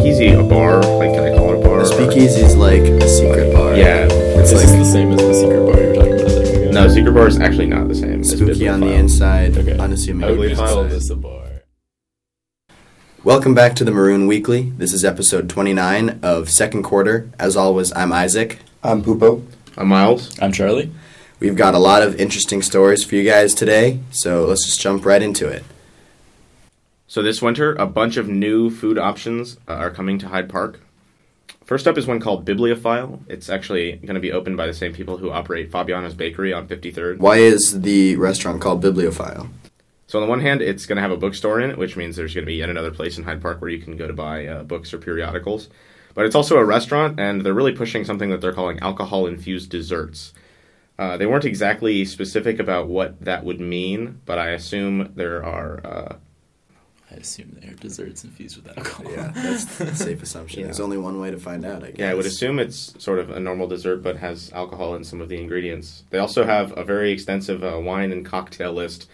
speakeasy a bar? Like, can I call it a bar? The speakeasy is like a secret bar. Yeah. It's It's like the same as the secret bar you were talking about a second ago. No, secret bar is actually not the same. as spooky on the inside, Okay. unassuming. I would on the just call this a bar. Welcome back to the Maroon Weekly. This is episode 29 of second quarter. As always, I'm Isaac. I'm Pupo. I'm Miles. I'm Charlie. We've got a lot of interesting stories for you guys today, so let's just jump right into it. So this winter, a bunch of new food options uh, are coming to Hyde Park. First up is one called Bibliophile. It's actually going to be opened by the same people who operate Fabiano's Bakery on 53rd. Why is the restaurant called Bibliophile? So on the one hand, it's going to have a bookstore in it, which means there's going to be yet another place in Hyde Park where you can go to buy uh, books or periodicals. But it's also a restaurant, and they're really pushing something that they're calling alcohol-infused desserts. Uh, they weren't exactly specific about what that would mean, but I assume there are. Uh, I assume they are desserts infused with alcohol. Yeah, that's a safe assumption. Yeah. There's only one way to find out, I guess. Yeah, I would assume it's sort of a normal dessert, but has alcohol in some of the ingredients. They also have a very extensive uh, wine and cocktail list,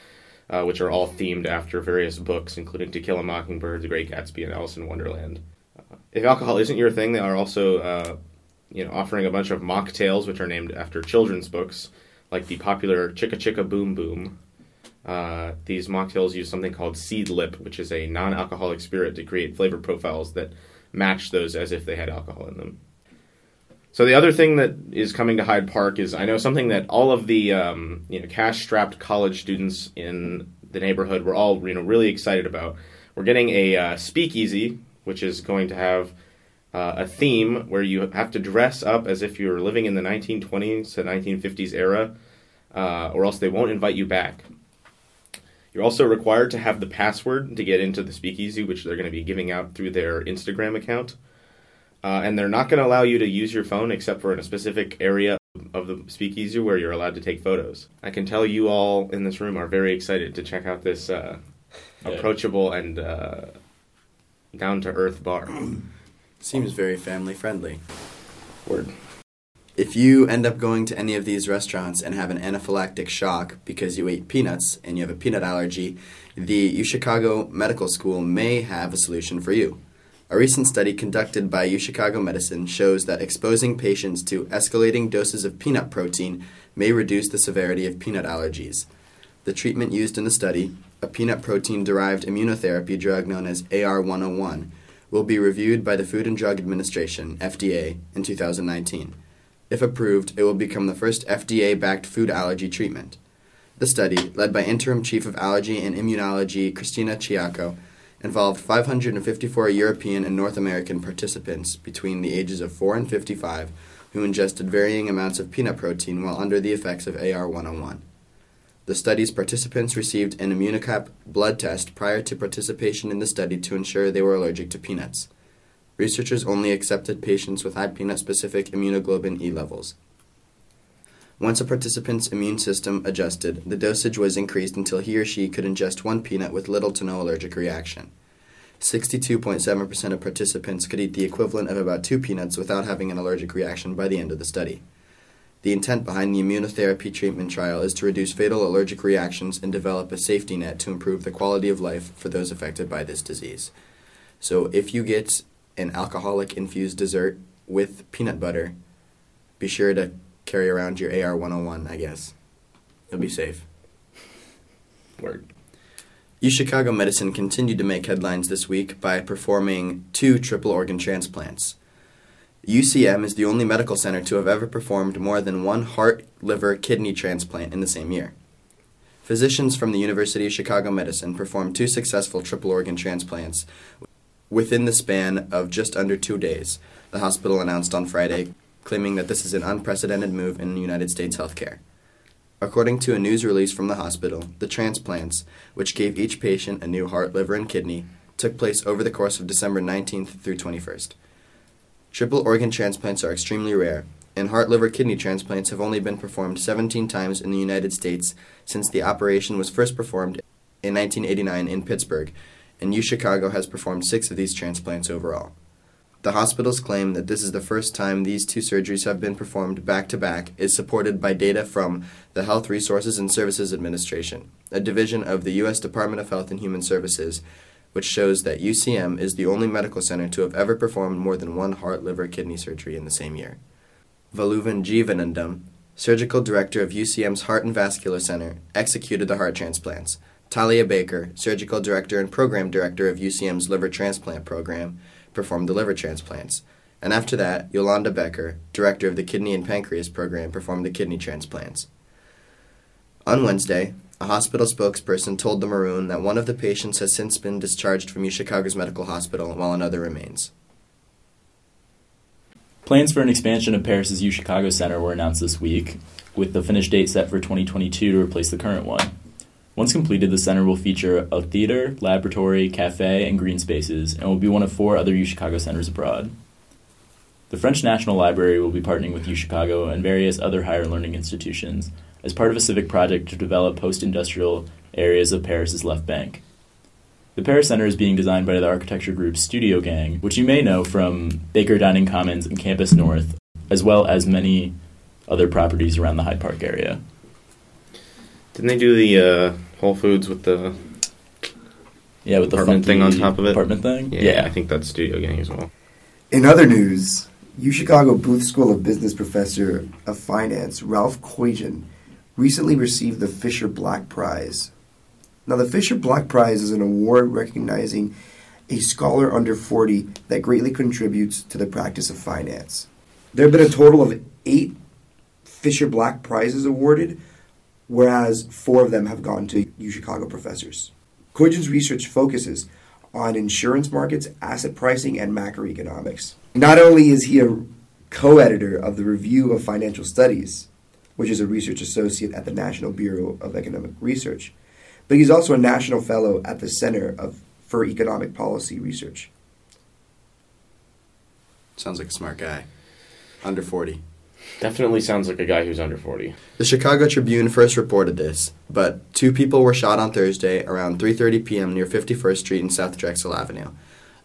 uh, which are all themed after various books, including To Kill a Mockingbird, The Great Gatsby, and Alice in Wonderland. Uh, if alcohol isn't your thing, they are also, uh, you know, offering a bunch of mocktails, which are named after children's books, like the popular Chicka Chicka Boom Boom. Uh, these mocktails use something called Seedlip, which is a non-alcoholic spirit to create flavor profiles that match those as if they had alcohol in them. So the other thing that is coming to Hyde Park is I know something that all of the um, you know cash-strapped college students in the neighborhood were all you know really excited about. We're getting a uh, speakeasy, which is going to have uh, a theme where you have to dress up as if you're living in the 1920s to 1950s era, uh, or else they won't invite you back. You're also required to have the password to get into the speakeasy, which they're going to be giving out through their Instagram account. Uh, and they're not going to allow you to use your phone except for in a specific area of the speakeasy where you're allowed to take photos. I can tell you all in this room are very excited to check out this uh, approachable and uh, down to earth bar. Seems very family friendly. Word. If you end up going to any of these restaurants and have an anaphylactic shock because you ate peanuts and you have a peanut allergy, the UChicago Medical School may have a solution for you. A recent study conducted by UChicago Medicine shows that exposing patients to escalating doses of peanut protein may reduce the severity of peanut allergies. The treatment used in the study, a peanut protein derived immunotherapy drug known as AR101, will be reviewed by the Food and Drug Administration, FDA, in 2019. If approved, it will become the first FDA backed food allergy treatment. The study, led by Interim Chief of Allergy and Immunology Christina Ciaccio, involved 554 European and North American participants between the ages of 4 and 55 who ingested varying amounts of peanut protein while under the effects of AR101. The study's participants received an ImmunoCAP blood test prior to participation in the study to ensure they were allergic to peanuts. Researchers only accepted patients with high peanut specific immunoglobulin E levels. Once a participant's immune system adjusted, the dosage was increased until he or she could ingest one peanut with little to no allergic reaction. 62.7% of participants could eat the equivalent of about two peanuts without having an allergic reaction by the end of the study. The intent behind the immunotherapy treatment trial is to reduce fatal allergic reactions and develop a safety net to improve the quality of life for those affected by this disease. So, if you get an alcoholic infused dessert with peanut butter, be sure to carry around your AR 101, I guess. You'll be safe. Word. UChicago Medicine continued to make headlines this week by performing two triple organ transplants. UCM is the only medical center to have ever performed more than one heart, liver, kidney transplant in the same year. Physicians from the University of Chicago Medicine performed two successful triple organ transplants within the span of just under two days, the hospital announced on Friday, claiming that this is an unprecedented move in United States healthcare. According to a news release from the hospital, the transplants, which gave each patient a new heart, liver, and kidney, took place over the course of December 19th through 21st. Triple organ transplants are extremely rare, and heart, liver, kidney transplants have only been performed 17 times in the United States since the operation was first performed in 1989 in Pittsburgh, and UChicago has performed six of these transplants overall. The hospital's claim that this is the first time these two surgeries have been performed back to back is supported by data from the Health Resources and Services Administration, a division of the U.S. Department of Health and Human Services, which shows that UCM is the only medical center to have ever performed more than one heart, liver, kidney surgery in the same year. Valluvan Jeevanandam, surgical director of UCM's Heart and Vascular Center, executed the heart transplants. Talia Baker, surgical director and program director of UCM's liver transplant program, performed the liver transplants. And after that, Yolanda Becker, director of the kidney and pancreas program, performed the kidney transplants. On Wednesday, a hospital spokesperson told the Maroon that one of the patients has since been discharged from UChicago's medical hospital while another remains. Plans for an expansion of Paris's UChicago Center were announced this week, with the finished date set for 2022 to replace the current one. Once completed, the center will feature a theater, laboratory, cafe, and green spaces, and will be one of four other U Chicago centers abroad. The French National Library will be partnering with U Chicago and various other higher learning institutions as part of a civic project to develop post industrial areas of Paris's left bank. The Paris Center is being designed by the architecture group Studio Gang, which you may know from Baker Dining Commons and Campus North, as well as many other properties around the Hyde Park area. Didn't they do the uh, Whole Foods with the Yeah, with the Apartment thing on top of it? Apartment thing. yeah, yeah, I think that's Studio Gang as well. In other news, U Chicago Booth School of Business professor of finance Ralph Koijen recently received the Fischer Black Prize. Now, the Fischer Black Prize is an award recognizing a scholar under 40 that greatly contributes to the practice of finance. There have been a total of eight Fischer Black Prizes awarded, whereas four of them have gone to U Chicago professors. Koijen's research focuses on insurance markets, asset pricing, and macroeconomics. Not only is he a co editor of the Review of Financial Studies, which is a research associate at the National Bureau of Economic Research, but he's also a national fellow at the Center of, for Economic Policy Research. Sounds like a smart guy. Under 40. Definitely sounds like a guy who's under 40. The Chicago Tribune first reported this, but two people were shot on Thursday around 3:30 p.m. near 51st Street and South Drexel Avenue.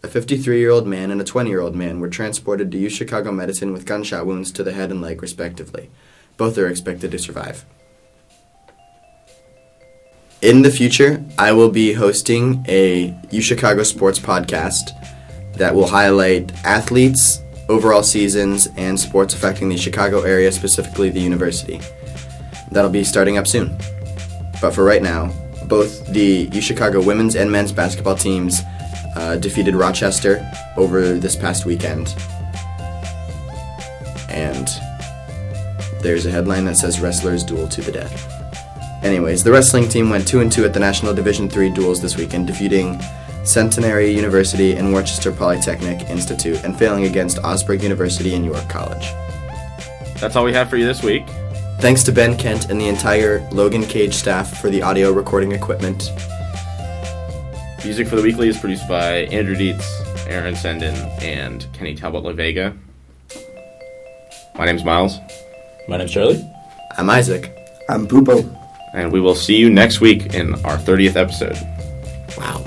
A 53-year-old man and a 20-year-old man were transported to U Chicago Medicine with gunshot wounds to the head and leg respectively. Both are expected to survive. In the future, I will be hosting a U Chicago sports podcast that will highlight athletes, overall seasons, and sports affecting the Chicago area, specifically the university. That'll be starting up soon. But for right now, both the U Chicago women's and men's basketball teams uh, defeated Rochester over this past weekend. And there's a headline that says wrestlers duel to the death. Anyways, the wrestling team went 2 and 2 at the National Division 3 duels this weekend, defeating Centenary University and Worcester Polytechnic Institute and failing against Augsburg University and York College. That's all we have for you this week. Thanks to Ben Kent and the entire Logan Cage staff for the audio recording equipment. Music for the weekly is produced by Andrew Dietz, Aaron Cendan, and Kenny Talbot LaVega. My name's Miles, My name's Charlie. I'm Isaac. I'm Pupo. and we will see you next week in our 30th episode. Wow.